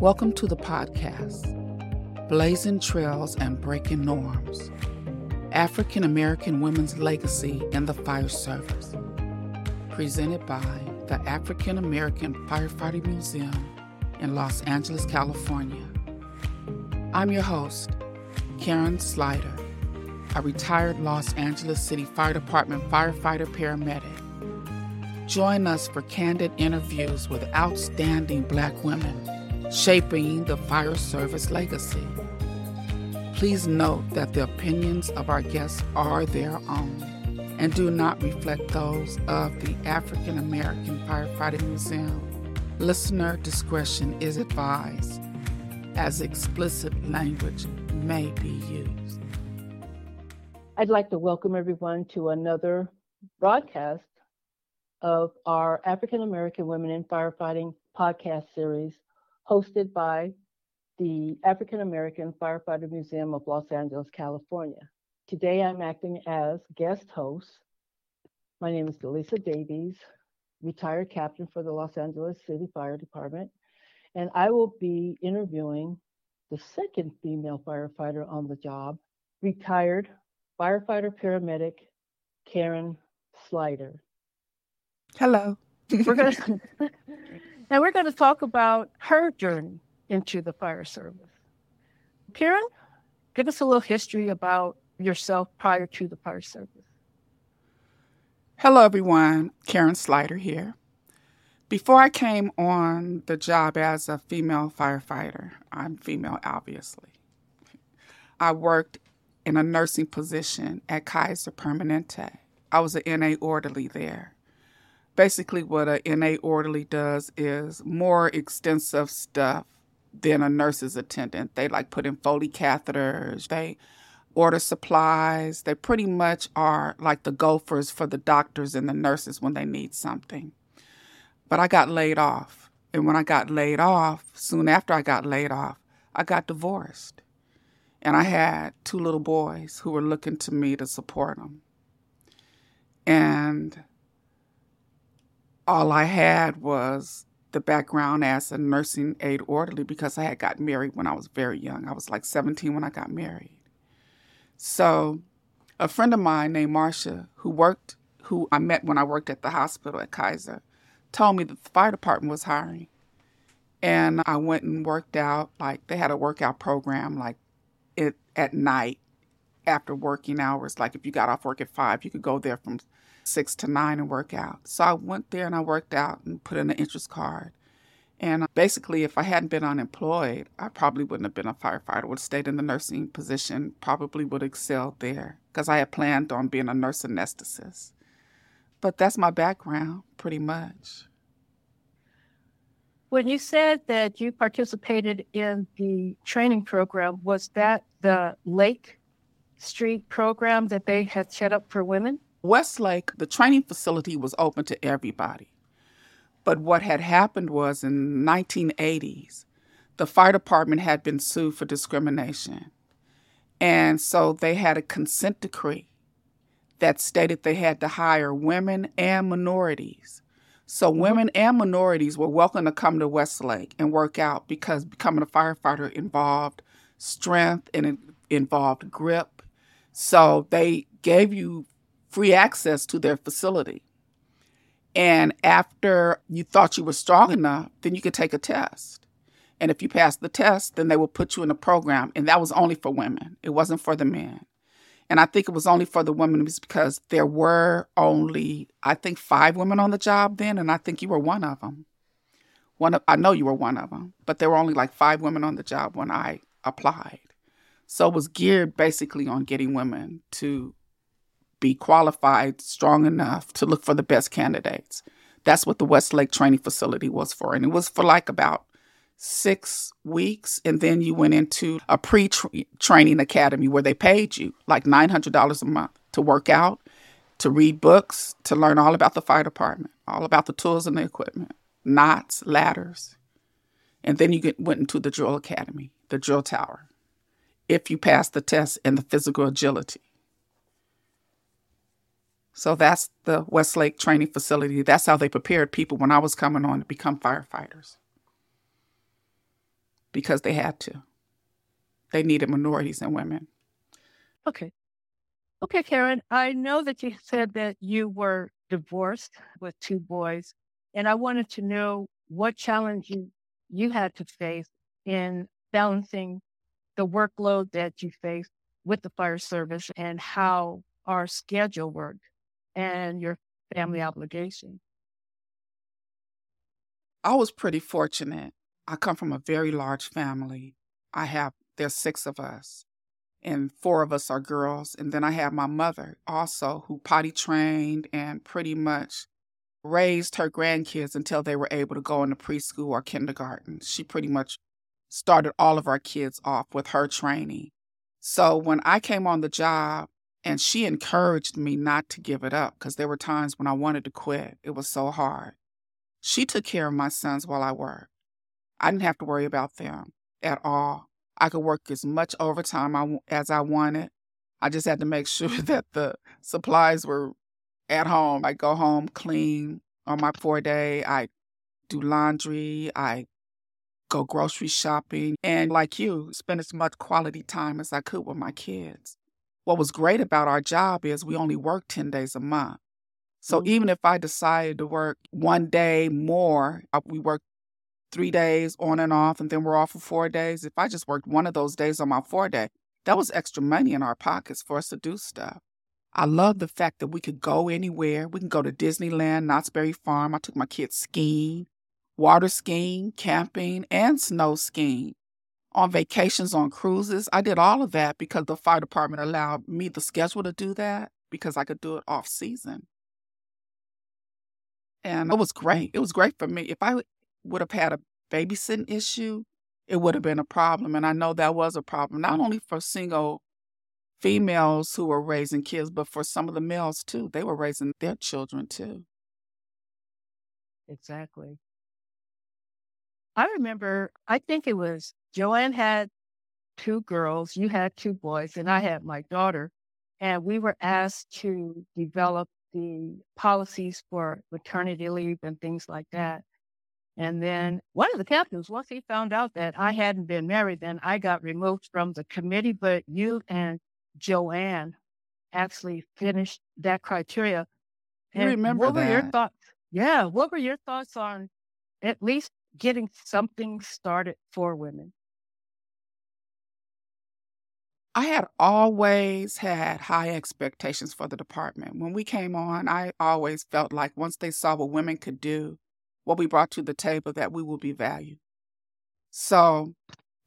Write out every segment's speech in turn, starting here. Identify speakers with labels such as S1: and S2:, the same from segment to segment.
S1: Welcome to the podcast, Blazing Trails and Breaking Norms African American Women's Legacy in the Fire Service. Presented by the African American Firefighting Museum in Los Angeles, California. I'm your host, Karen Slider, a retired Los Angeles City Fire Department firefighter paramedic. Join us for candid interviews with outstanding Black women shaping the fire service legacy. Please note that the opinions of our guests are their own and do not reflect those of the African American Firefighting Museum. Listener discretion is advised as explicit language may be used.
S2: I'd like to welcome everyone to another broadcast of our African American Women in Firefighting podcast series hosted by the African American Firefighter Museum of Los Angeles, California. Today I'm acting as guest host. My name is D'Lisa Davies, retired captain for the Los Angeles City Fire Department, and I will be interviewing the second female firefighter on the job, retired firefighter paramedic Karen Slider.
S1: Hello.
S2: we're gonna now we're gonna talk about her journey into the fire service. Karen, give us a little history about yourself prior to the fire service.
S1: Hello, everyone. Karen Slider here. Before I came on the job as a female firefighter, I'm female, obviously. I worked in a nursing position at Kaiser Permanente. I was an NA orderly there. Basically, what a NA orderly does is more extensive stuff than a nurse's attendant. They like put in Foley catheters, they order supplies. They pretty much are like the gophers for the doctors and the nurses when they need something. But I got laid off. And when I got laid off, soon after I got laid off, I got divorced. And I had two little boys who were looking to me to support them. And all I had was the background as a nursing aid orderly because I had got married when I was very young. I was like 17 when I got married. So, a friend of mine named Marcia, who worked, who I met when I worked at the hospital at Kaiser, told me that the fire department was hiring. And I went and worked out, like, they had a workout program, like, it at night after working hours. Like, if you got off work at five, you could go there from six to nine and work out. So I went there and I worked out and put in an interest card. And uh, basically, if I hadn't been unemployed, I probably wouldn't have been a firefighter. Would have stayed in the nursing position. Probably would have excelled there because I had planned on being a nurse anesthetist. But that's my background, pretty much.
S2: When you said that you participated in the training program, was that the Lake Street program that they had set up for women?
S1: Westlake, the training facility was open to everybody. But what had happened was in 1980s, the fire department had been sued for discrimination. And so they had a consent decree that stated they had to hire women and minorities. So mm-hmm. women and minorities were welcome to come to Westlake and work out because becoming a firefighter involved strength and it involved grip. So they gave you free access to their facility. And after you thought you were strong enough, then you could take a test. And if you passed the test, then they would put you in a program. And that was only for women, it wasn't for the men. And I think it was only for the women because there were only, I think, five women on the job then. And I think you were one of them. One of, I know you were one of them, but there were only like five women on the job when I applied. So it was geared basically on getting women to be qualified, strong enough to look for the best candidates. That's what the Westlake training facility was for. And it was for like about six weeks. And then you went into a pre training academy where they paid you like $900 a month to work out, to read books, to learn all about the fire department, all about the tools and the equipment, knots, ladders. And then you get, went into the drill academy, the drill tower, if you passed the test and the physical agility. So that's the Westlake training facility. That's how they prepared people when I was coming on to become firefighters. because they had to. They needed minorities and women.
S2: Okay. Okay, Karen, I know that you said that you were divorced with two boys, and I wanted to know what challenge you, you had to face in balancing the workload that you faced with the fire service and how our schedule worked and your family obligation.
S1: I was pretty fortunate. I come from a very large family. I have, there's six of us, and four of us are girls. And then I have my mother also, who potty trained and pretty much raised her grandkids until they were able to go into preschool or kindergarten. She pretty much started all of our kids off with her training. So when I came on the job, and she encouraged me not to give it up because there were times when I wanted to quit. It was so hard. She took care of my sons while I worked. I didn't have to worry about them at all. I could work as much overtime as I wanted. I just had to make sure that the supplies were at home. I go home clean on my four day. I do laundry. I go grocery shopping. And like you, spend as much quality time as I could with my kids. What was great about our job is we only work 10 days a month. So mm-hmm. even if I decided to work one day more, uh, we work three days on and off, and then we're off for four days. If I just worked one of those days on my four day, that was extra money in our pockets for us to do stuff. I love the fact that we could go anywhere. We can go to Disneyland, Knott's Berry Farm. I took my kids skiing, water skiing, camping, and snow skiing. On vacations, on cruises, I did all of that because the fire department allowed me the schedule to do that because I could do it off season. And it was great. It was great for me. If I would have had a babysitting issue, it would have been a problem. And I know that was a problem, not only for single females who were raising kids, but for some of the males too. They were raising their children too.
S2: Exactly. I remember, I think it was Joanne had two girls, you had two boys, and I had my daughter. And we were asked to develop the policies for maternity leave and things like that. And then one of the captains, once he found out that I hadn't been married, then I got removed from the committee. But you and Joanne actually finished that criteria.
S1: And you remember
S2: what
S1: that?
S2: were your thoughts? Yeah, what were your thoughts on at least getting something started for women?
S1: I had always had high expectations for the department. When we came on, I always felt like once they saw what women could do, what we brought to the table that we would be valued. So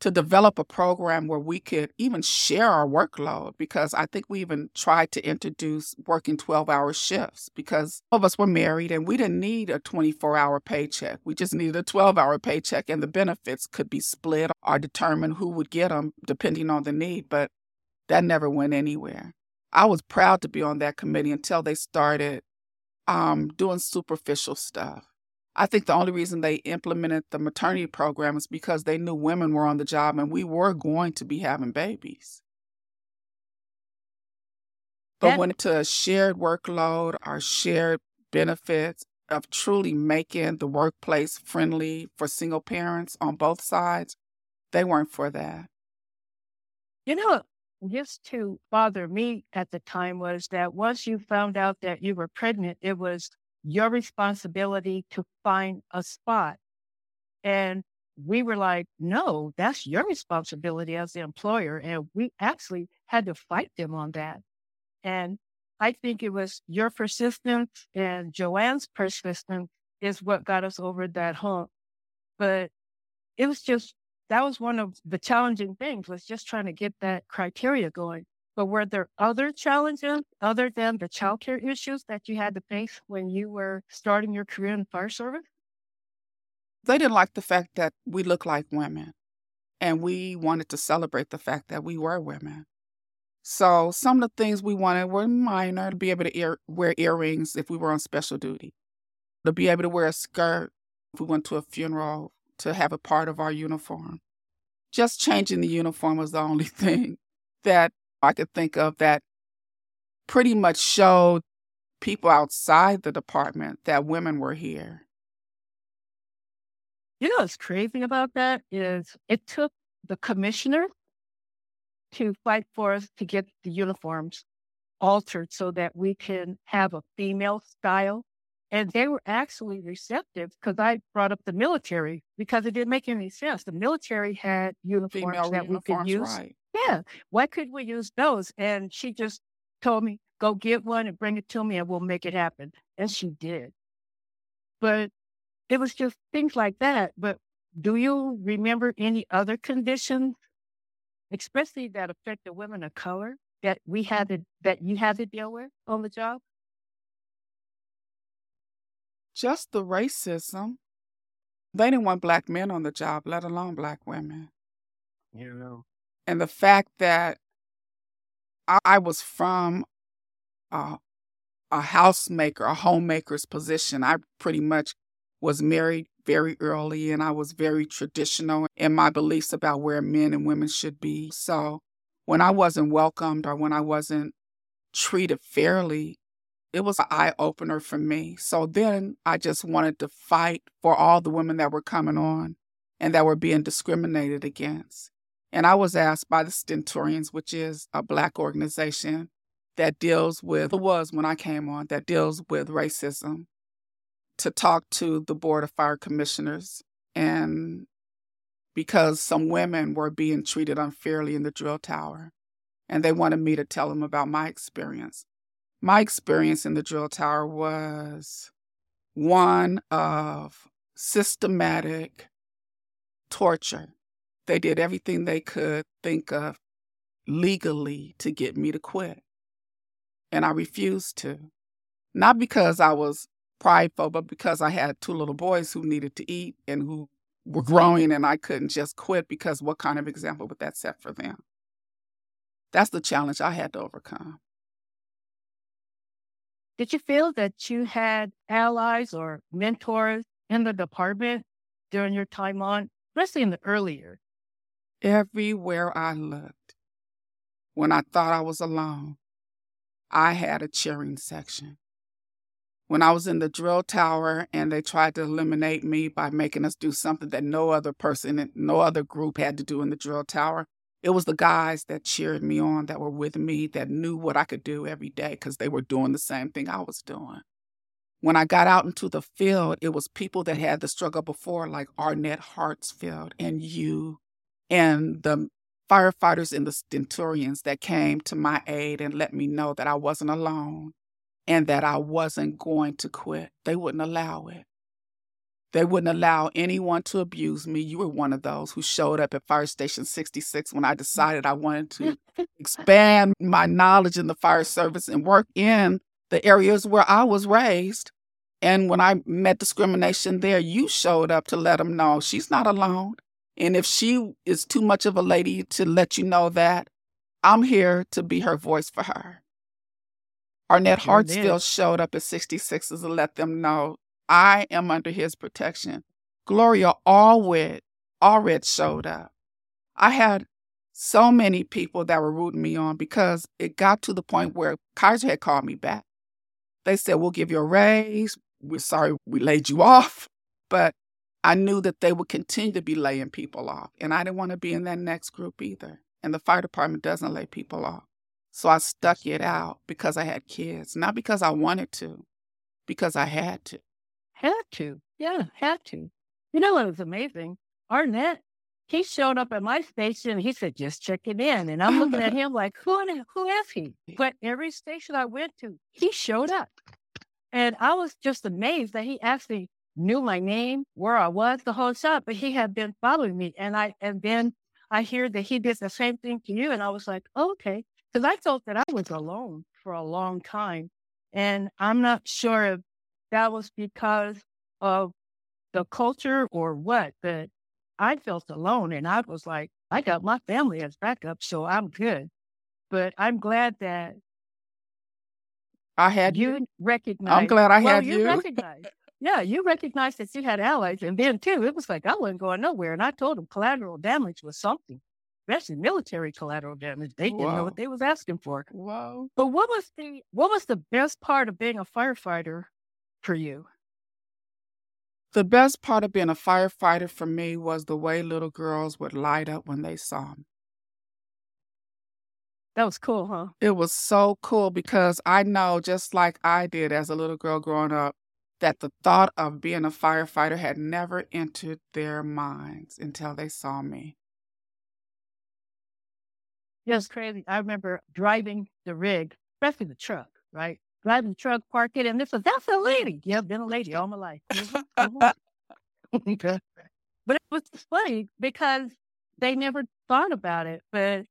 S1: to develop a program where we could even share our workload because I think we even tried to introduce working 12 hour shifts because all of us were married and we didn't need a 24 hour paycheck. We just needed a 12 hour paycheck and the benefits could be split or determined who would get them depending on the need. But that never went anywhere. I was proud to be on that committee until they started um, doing superficial stuff. I think the only reason they implemented the maternity program is because they knew women were on the job and we were going to be having babies. But when it to a shared workload or shared benefits of truly making the workplace friendly for single parents on both sides, they weren't for that.
S2: You know, used to bother me at the time was that once you found out that you were pregnant, it was your responsibility to find a spot. And we were like, no, that's your responsibility as the employer. And we actually had to fight them on that. And I think it was your persistence and Joanne's persistence is what got us over that hump. But it was just, that was one of the challenging things was just trying to get that criteria going. But were there other challenges other than the mm. childcare issues that you had to face when you were starting your career in fire service?
S1: They didn't like the fact that we look like women, and we wanted to celebrate the fact that we were women. So some of the things we wanted were minor to be able to ear- wear earrings if we were on special duty, to be able to wear a skirt if we went to a funeral, to have a part of our uniform. Just changing the uniform was the only thing that I could think of that pretty much showed people outside the department that women were here.
S2: You know what's crazy about that is it took the commissioner to fight for us to get the uniforms altered so that we can have a female style. And they were actually receptive because I brought up the military because it didn't make any sense. The military had uniforms
S1: Female
S2: that we could use.
S1: right.
S2: Yeah. Why could we use those? And she just told me, go get one and bring it to me and we'll make it happen. And she did. But it was just things like that. But do you remember any other conditions, especially that affected women of color, that we had to, that you had to deal with on the job?
S1: Just the racism. They didn't want black men on the job, let alone black women.
S2: You know.
S1: And the fact that I, I was from uh, a housemaker, a homemaker's position. I pretty much was married very early and I was very traditional in my beliefs about where men and women should be. So when I wasn't welcomed or when I wasn't treated fairly, it was an eye opener for me. So then I just wanted to fight for all the women that were coming on and that were being discriminated against. And I was asked by the Stentorians, which is a black organization that deals with, it was when I came on, that deals with racism, to talk to the Board of Fire Commissioners. And because some women were being treated unfairly in the drill tower, and they wanted me to tell them about my experience. My experience in the drill tower was one of systematic torture. They did everything they could think of legally to get me to quit. And I refused to. Not because I was prideful, but because I had two little boys who needed to eat and who were growing, and I couldn't just quit because what kind of example would that set for them? That's the challenge I had to overcome.
S2: Did you feel that you had allies or mentors in the department during your time on, especially in the earlier?
S1: Everywhere I looked, when I thought I was alone, I had a cheering section. When I was in the drill tower and they tried to eliminate me by making us do something that no other person, no other group had to do in the drill tower, it was the guys that cheered me on, that were with me, that knew what I could do every day because they were doing the same thing I was doing. When I got out into the field, it was people that had the struggle before, like Arnett Hartsfield and you, and the firefighters and the Stentorians that came to my aid and let me know that I wasn't alone and that I wasn't going to quit. They wouldn't allow it. They wouldn't allow anyone to abuse me. You were one of those who showed up at Fire Station 66 when I mm. decided I wanted to expand my knowledge in the fire service and work in the areas where I was raised. And when I met discrimination there, you showed up to let them know she's not alone. And if she is too much of a lady to let you know that, I'm here to be her voice for her. Arnett
S2: Sure did.
S1: Hartsfield showed up at 66s to let them know I am under his protection. Gloria Allred, Allred showed up. I had so many people that were rooting me on because it got to the point where Kaiser had called me back. They said, We'll give you a raise. We're sorry we laid you off. But I knew that they would continue to be laying people off. And I didn't want to be in that next group either. And the fire department doesn't lay people off. So I stuck it out because I had kids, not because I wanted to, because I had to.
S2: Had to. Yeah, had to. You know what was amazing? Arnett, he showed up at my station. He said, just checking in. And I'm looking at him like, who, who is he? But every station I went to, he showed up. And I was just amazed that he actually knew my name, where I was the whole shot, but he had been following me. And I and then I hear that he did the same thing to you. And I was like, oh, okay. Because I felt that I was alone for a long time. And I'm not sure if that was because of the culture or what, but I felt alone and I was like, I got my family as backup, so I'm good. But I'm glad that
S1: I had you.
S2: you recognize.
S1: I'm glad I
S2: well,
S1: had
S2: you.
S1: you.
S2: recognize. Yeah, you recognized that you had allies. And then, too, it was like I wasn't going nowhere. And I told them collateral damage was something, especially military collateral damage. They didn't know what they was asking for.
S1: Whoa.
S2: But what was the what was the best part of being a firefighter for you?
S1: The best part of being a firefighter for me was the way little girls would light up when they saw me.
S2: That was cool, huh?
S1: It was so cool because I know, just like I did as a little girl growing up, that the thought of being a firefighter had never entered their minds until they saw me.
S2: Yeah, it's crazy. I remember driving the rig, especially the truck, right? Driving the truck, park it, and this was that's a lady. Yeah, been a lady all my life. Mhm, mhm. but it was funny because they never thought about it, but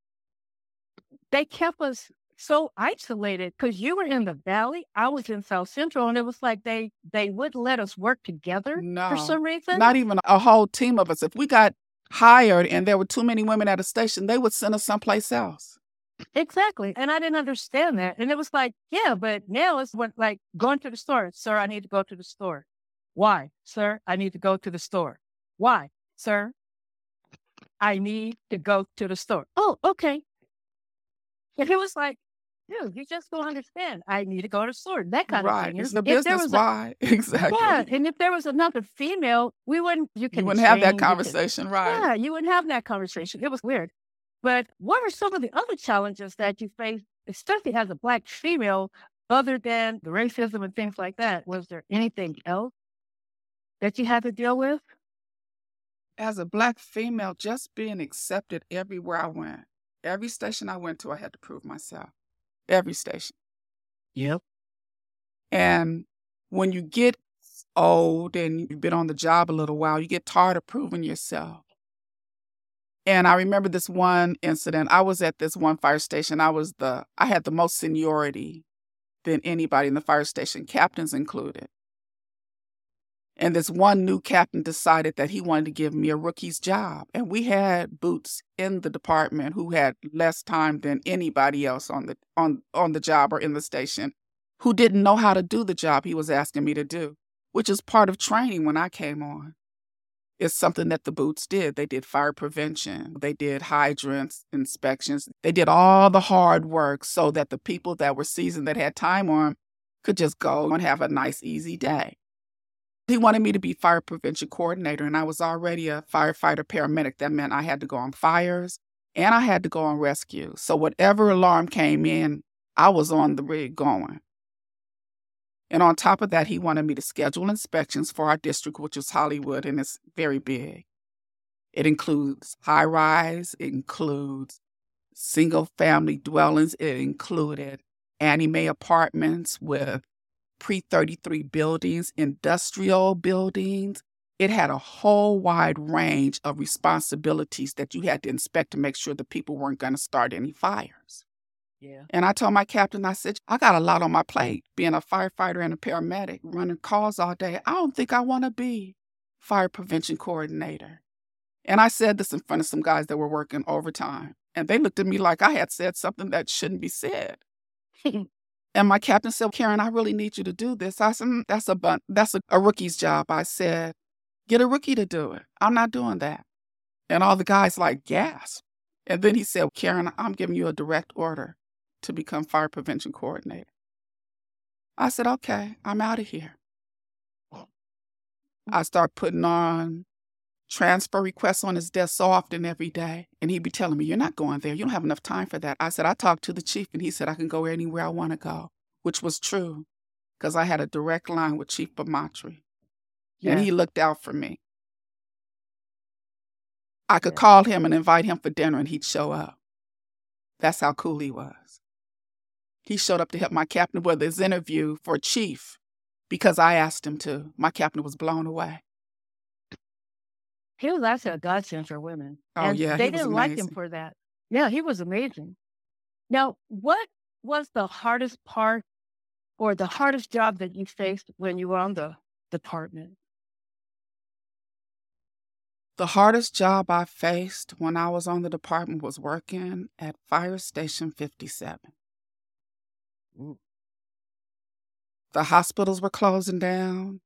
S2: they kept us so isolated because you were in the valley, I was in South Central, and it was like they they wouldn't let us work together for some reason.
S1: not even a whole team of us. If we got hired and there were too many women at a station, they would send us someplace else.
S2: Exactly. And I didn't understand that. And it was like, yeah, but now it's what like going to the store. Sir, I need to go to the store. Why? Sir, I need to go to the store. Why? Sir, I need to go to the store. Oh, okay. And it was like, dude, you just don't understand. I need to go to the store. That kind of thing.
S1: It's the
S2: if there
S1: business.
S2: was a
S1: Why?
S2: yeah, and if there was another female, we wouldn't you
S1: You wouldn't have that
S2: you can
S1: conversation. Right.
S2: yeah, you wouldn't have that conversation. It was weird. But what are some of the other challenges that you faced, especially as a black female, other than the racism and things like that? Was there anything else that you had to deal with?
S1: As a black female, just being accepted everywhere I went, every station I went to, I had to prove myself. Every station.
S2: Yep.
S1: And when you get old and you've been on the job a little while, you get tired of proving yourself. And I remember this one incident. I was at this one fire station. I was the I had the most seniority than anybody in the fire station, captains included. And this one new captain decided that he wanted to give me a rookie's job. And we had boots in the department who had less time than anybody else on the on on the job or in the station who didn't know how to do the job he was asking me to do, which is part of training when I came on. It's something that the boots did. They did fire prevention, they did hydrants inspections, they did all the hard work so that the people that were seasoned that had time on could just go and have a nice, easy day. He wanted me to be fire prevention coordinator, and I was already a firefighter paramedic. That meant I had to go on fires and I had to go on rescue. So, whatever alarm came in, I was on the rig going. And on top of that, he wanted me to schedule inspections for our district, which is Hollywood, and it's very big. It includes high rise, it includes single family dwellings, it included anime apartments with pre 33 buildings, industrial buildings. It had a whole wide range of responsibilities that you had to inspect to make sure the people weren't going to start any fires.
S2: Yeah.
S1: And I told my captain, I said, I got a lot on my plate being a firefighter and a paramedic, running calls all day. I don't think I want to be fire prevention coordinator. And I said this in front of some guys that were working overtime. And they looked at me like I had said something that shouldn't be said. and my captain said, Karen, I really need you to do this. I said, "Mm, that's a bun- that's a, a rookie's job. I said, get a rookie to do it. I'm not doing that. And all the guys like gasped. And then he said, Karen, I'm giving you a direct order to become fire prevention coordinator. I said, okay, I'm out of here. I start putting on transfer requests on his desk so often every day. And he'd be telling me, You're not going there. You don't have enough time for that. I said, I talked to the chief and he said, I can go anywhere I want to go, which was true because I had a direct line with Chief Bamattre and he looked out for me. I could
S2: Yeah.
S1: call him and invite him for dinner and he'd show up. That's how cool he was. He showed up to help my captain with his interview for chief because I asked him to. My captain was blown away.
S2: He was actually a godsend for women.
S1: Oh,
S2: and
S1: yeah,
S2: they
S1: he
S2: didn't like him for that. Yeah, he was amazing. Now, what was the hardest part or the hardest job that you faced when you were on the department?
S1: The hardest job I faced when I was on the department was working at Fire Station 57.
S2: Ooh.
S1: The hospitals were closing down,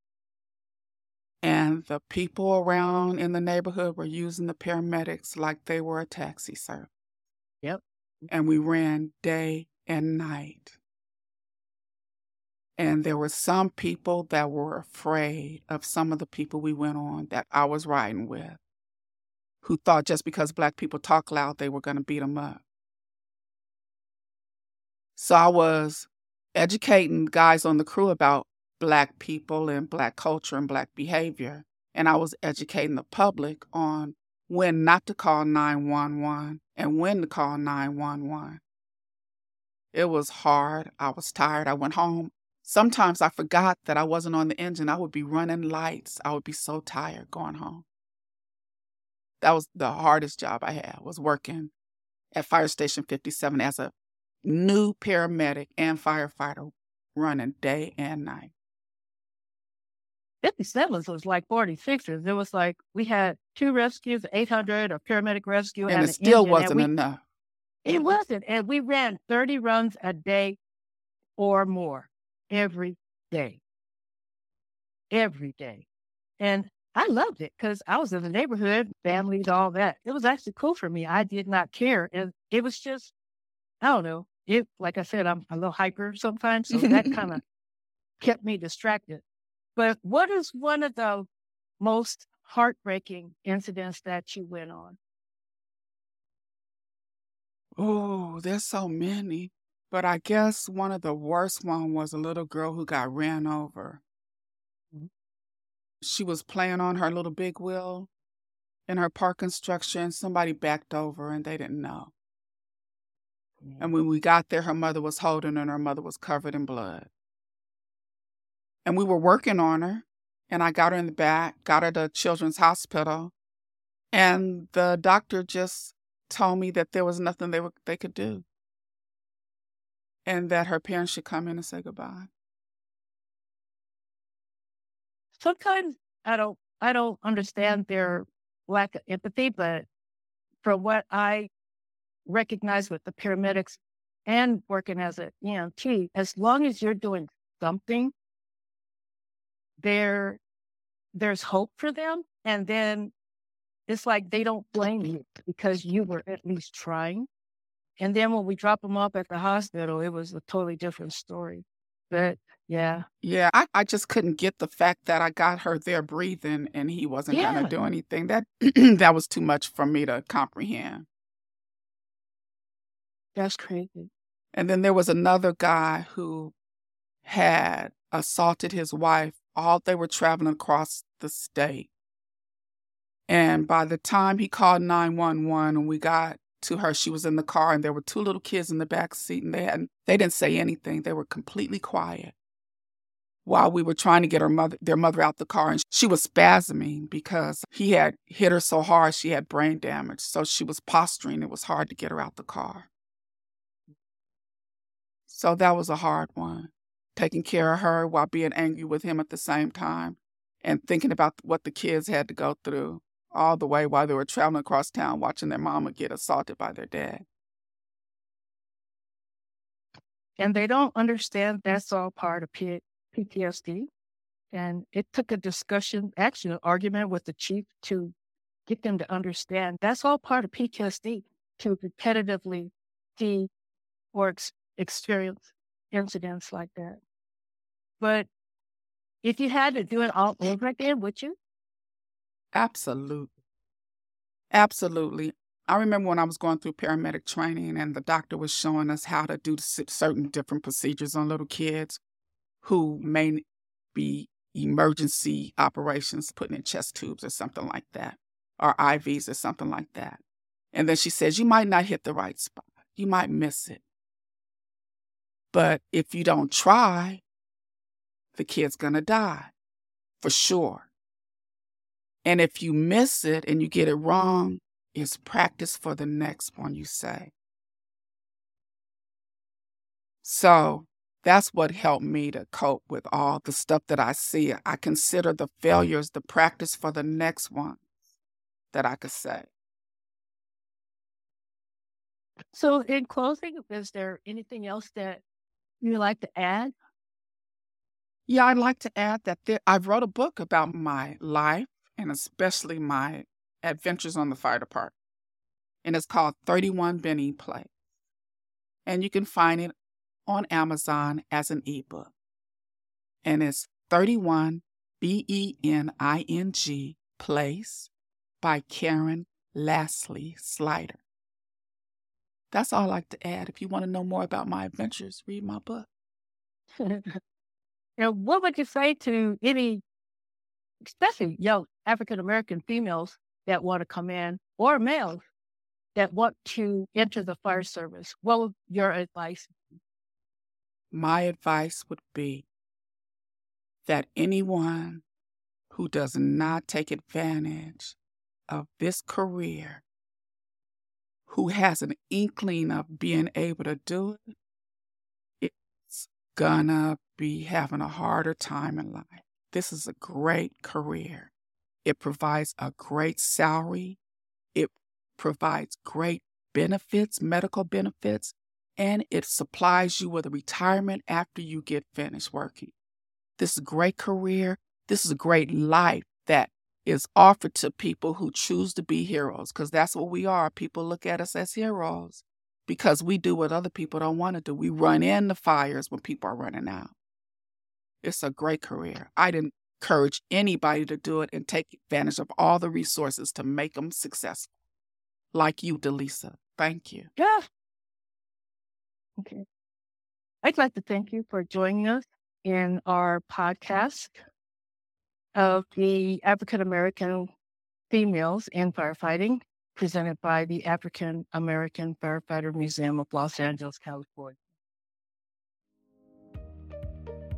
S1: and the people around in the neighborhood were using the paramedics like they were a taxi service.
S2: Yep.
S1: And we ran day and night. And there were some people that were afraid of some of the people we went on that I was riding with, who thought just because black people talk loud, they were going to beat them up. So I was educating guys on the crew about black people and black culture and black behavior. And I was educating the public on when not to call 911 and when to call 911. It was hard. I was tired. I went home. Sometimes I forgot that I wasn't on the engine. I would be running lights. I would be so tired going home. That was the hardest job I had was working at Fire Station 57 as a new paramedic and firefighter running day and night.
S2: 57s was like 46ers. It was like we had two rescues, 800, a paramedic rescue,
S1: and,
S2: and
S1: it still wasn't
S2: we,
S1: enough.
S2: It wasn't. And we ran 30 runs a day or more every day. Every day. And I loved it because I was in the neighborhood, families, all that. It was actually cool for me. I did not care. And it was just, I don't know. It, like I said, I'm a little hyper sometimes. So that kind of kept me distracted. But what is one of the most heartbreaking incidents that you went on?
S1: Oh, there's so many. But I guess one of the worst one was a little girl who got ran over.
S2: Mhm.
S1: She was playing on her little big wheel in her parking structure and somebody backed over and they didn't know. And when we got there, her mother was holding her and her mother was covered in blood. And we were working on her and I got her in the back, got her to Children's Hospital. And the doctor just told me that there was nothing they, were, they could do and that her parents should come in and say goodbye.
S2: Sometimes I don't I don't understand their lack of empathy, but from what I recognize with the paramedics and working as an EMT, as long as you're doing something, there there's hope for them. And then it's like they don't blame you because you were at least trying. And then when we drop them off at the hospital, it was a totally different story. But yeah,
S1: Yeah, I, I just couldn't get the fact that I got her there breathing and he wasn't gonna do anything. That that was too much for me to comprehend.
S2: That's crazy.
S1: And then there was another guy who had assaulted his wife. All they were traveling across the state. And by the time he called 911 and we got to her, she was in the car and there were two little kids in the back seat and they hadn't they didn't say anything. They were completely quiet while we were trying to get her mother their mother out the car and she was spasming because he had hit her so hard she had brain damage. So she was posturing. It was hard to get her out the car. So that was a hard one. Taking care of her while being angry with him at the same time and thinking about what the kids had to go through all the way while they were traveling across town watching their mama get assaulted by their dad.
S2: And they don't understand that's all part of P- PTSD. And it took a discussion, actually, an argument with the chief to get them to understand that's all part of PTSD to repetitively see or ex- experience incidents like that. But if you had to do it all over again, would you?
S1: Absolutely. Absolutely. I remember when I was going through paramedic training and the doctor was showing us how to do certain different procedures on little kids who may be emergency operations, putting in chest tubes or something like that, or IVs or something like that. And then she says, You might not hit the right spot, you might miss it. But if you don't try, the kid's going to die for sure. And if you miss it and you get it wrong, it's practice for the next one, you say. So that's what helped me to cope with all the stuff that I see. I consider the failures the practice for the next one that I could say.
S2: So, in closing, is there anything else that you'd like to add?
S1: Yeah, I'd like to add that there, I wrote a book about my life and especially my adventures on the fire department. And it's called 31 Bening Place. And you can find it on Amazon as an ebook. and it's 31 B E N I N G Place by Karen Lastly Slider. That's all I'd like to add. If you want to know more about my adventures, read my book.
S2: now, what would you say to any, especially young African American females that want to come in or males that want to enter the fire service? What would your advice be?
S1: My advice would be that anyone who does not take advantage of this career, who has an inkling of being able to do it, it's gonna be having a harder time in life. This is a great career. It provides a great salary. It provides great benefits, medical benefits, and it supplies you with a retirement after you get finished working. This is a great career. This is a great life that is offered to people who choose to be heroes because that's what we are. People look at us as heroes because we do what other people don't want to do. We run in the fires when people are running out. It's a great career. I'd encourage anybody to do it and take advantage of all the resources to make them successful. Like you, D'Lisa. Thank you.
S2: Yeah. Okay. I'd like to thank you for joining us in our podcast of the African American females in firefighting, presented by the African American Firefighter Museum of Los Angeles, California.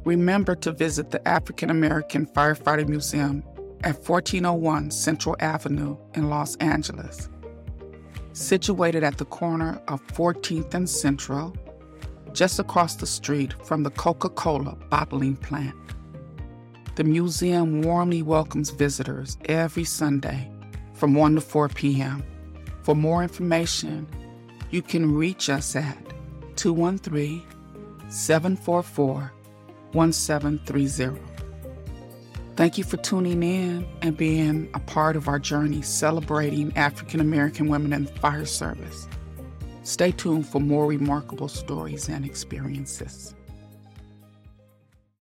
S1: Remember to visit the African American Firefighter Museum at 1401 Central Avenue in Los Angeles. Situated at the corner of 14th and Central, just across the street from the Coca Cola bottling plant. The museum warmly welcomes visitors every Sunday from 1 to 4 p.m. For more information, you can reach us at 213 744 1730. Thank you for tuning in and being a part of our journey celebrating African American women in the fire service. Stay tuned for more remarkable stories and experiences.